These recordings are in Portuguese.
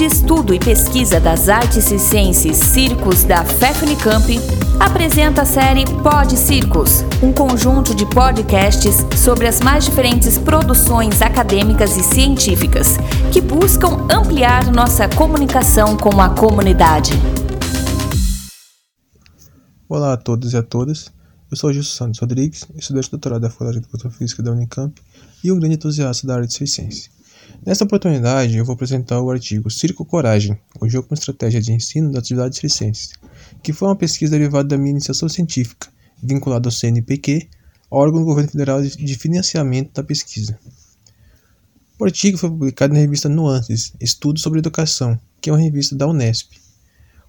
de Estudo e Pesquisa das Artes Circenses Circos da FEFUNICAMP apresenta a série Pod Circos, um conjunto de podcasts sobre as mais diferentes produções acadêmicas e científicas que buscam ampliar nossa comunicação com a comunidade. Olá a todos e a todas. Eu sou Gilson Santos Rodrigues, estudante doutorado da Faculdade de Educação Física da Unicamp e um grande entusiasta da arte circense. Nesta oportunidade, eu vou apresentar o artigo Circo Coragem, o jogo com estratégia de ensino das atividades circenses, que foi uma pesquisa derivada da minha iniciação científica, vinculada ao CNPq, órgão do governo federal de financiamento da pesquisa. O artigo foi publicado na revista Nuances, Estudos sobre Educação, que é uma revista da Unesp.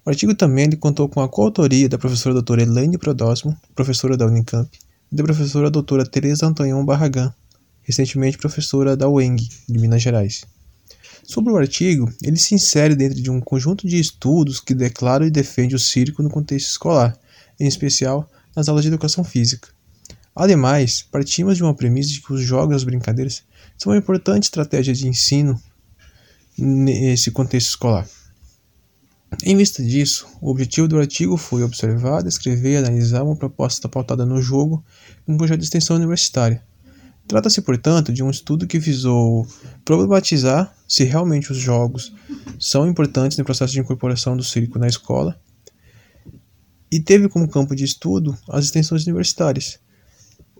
O artigo também contou com a coautoria da professora doutora Elaine Prodóximo, professora da Unicamp, e da professora doutora Teresa Antonion Barragan, recentemente professora da UENG, de Minas Gerais. Sobre o artigo, ele se insere dentro de um conjunto de estudos que declaram e defendem o circo no contexto escolar, em especial nas aulas de educação física. Ademais, partimos de uma premissa de que os jogos e as brincadeiras são uma importante estratégia de ensino nesse contexto escolar. Em vista disso, o objetivo do artigo foi observar, descrever e analisar uma proposta pautada no jogo em um projeto de extensão universitária, Trata-se, portanto, de um estudo que visou problematizar se realmente os jogos são importantes no processo de incorporação do circo na escola e teve como campo de estudo as extensões universitárias,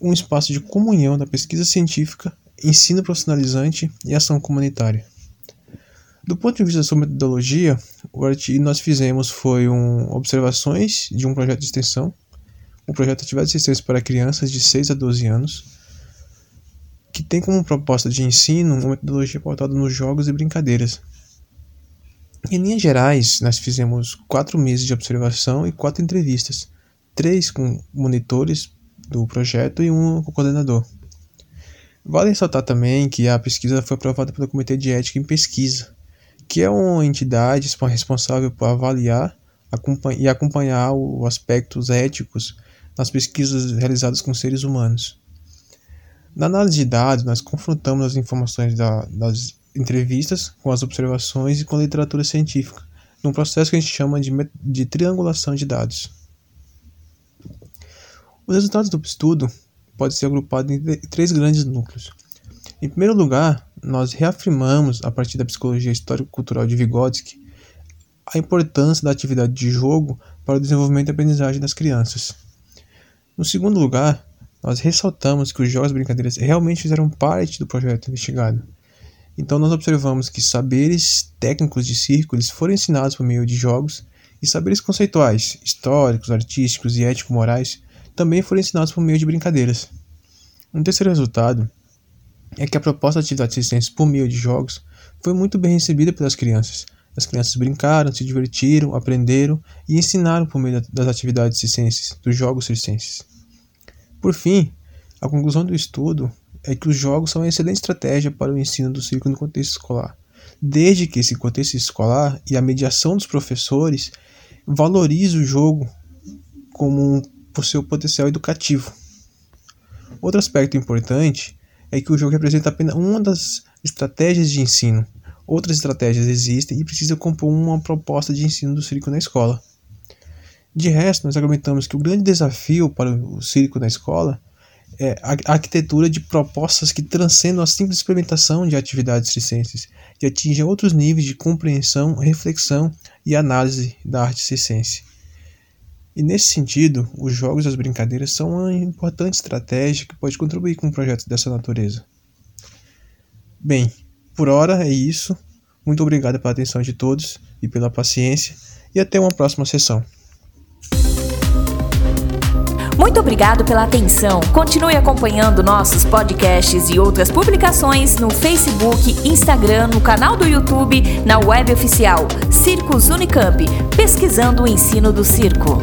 um espaço de comunhão da pesquisa científica, ensino profissionalizante e ação comunitária. Do ponto de vista da sua metodologia, o artigo que nós fizemos foi um, observações de um projeto de extensão, um projeto Atividades Assistência para Crianças de 6 a 12 anos, que tem como proposta de ensino uma metodologia pautada nos jogos e brincadeiras. Em linhas gerais, nós fizemos quatro meses de observação e quatro entrevistas, três com monitores do projeto e um com coordenador. Vale ressaltar também que a pesquisa foi aprovada pelo Comitê de Ética em Pesquisa, que é uma entidade responsável por avaliar e acompanhar os aspectos éticos nas pesquisas realizadas com seres humanos. Na análise de dados, nós confrontamos as informações da, das entrevistas com as observações e com a literatura científica, num processo que a gente chama de, de triangulação de dados. Os resultados do estudo podem ser agrupados em três grandes núcleos. Em primeiro lugar, nós reafirmamos, a partir da psicologia histórico-cultural de Vygotsky, a importância da atividade de jogo para o desenvolvimento e aprendizagem das crianças. No segundo lugar, nós ressaltamos que os jogos e brincadeiras realmente fizeram parte do projeto investigado. Então nós observamos que saberes técnicos de circo foram ensinados por meio de jogos e saberes conceituais, históricos, artísticos e ético-morais também foram ensinados por meio de brincadeiras. Um terceiro resultado é que a proposta de atividades circenses por meio de jogos foi muito bem recebida pelas crianças. As crianças brincaram, se divertiram, aprenderam e ensinaram por meio das atividades circenses, dos jogos circenses. Por fim, a conclusão do estudo é que os jogos são uma excelente estratégia para o ensino do circo no contexto escolar, desde que esse contexto escolar e a mediação dos professores valorize o jogo como por seu potencial educativo. Outro aspecto importante é que o jogo representa apenas uma das estratégias de ensino. Outras estratégias existem e precisam compor uma proposta de ensino do circo na escola. De resto, nós argumentamos que o grande desafio para o circo na escola é a arquitetura de propostas que transcendam a simples implementação de atividades circenses e atingem outros níveis de compreensão, reflexão e análise da arte circense. E nesse sentido, os jogos e as brincadeiras são uma importante estratégia que pode contribuir com um projeto dessa natureza. Bem, por hora é isso. Muito obrigado pela atenção de todos e pela paciência, e até uma próxima sessão. Muito obrigado pela atenção. Continue acompanhando nossos podcasts e outras publicações no Facebook, Instagram, no canal do YouTube, na web oficial Circos Unicamp, pesquisando o ensino do circo.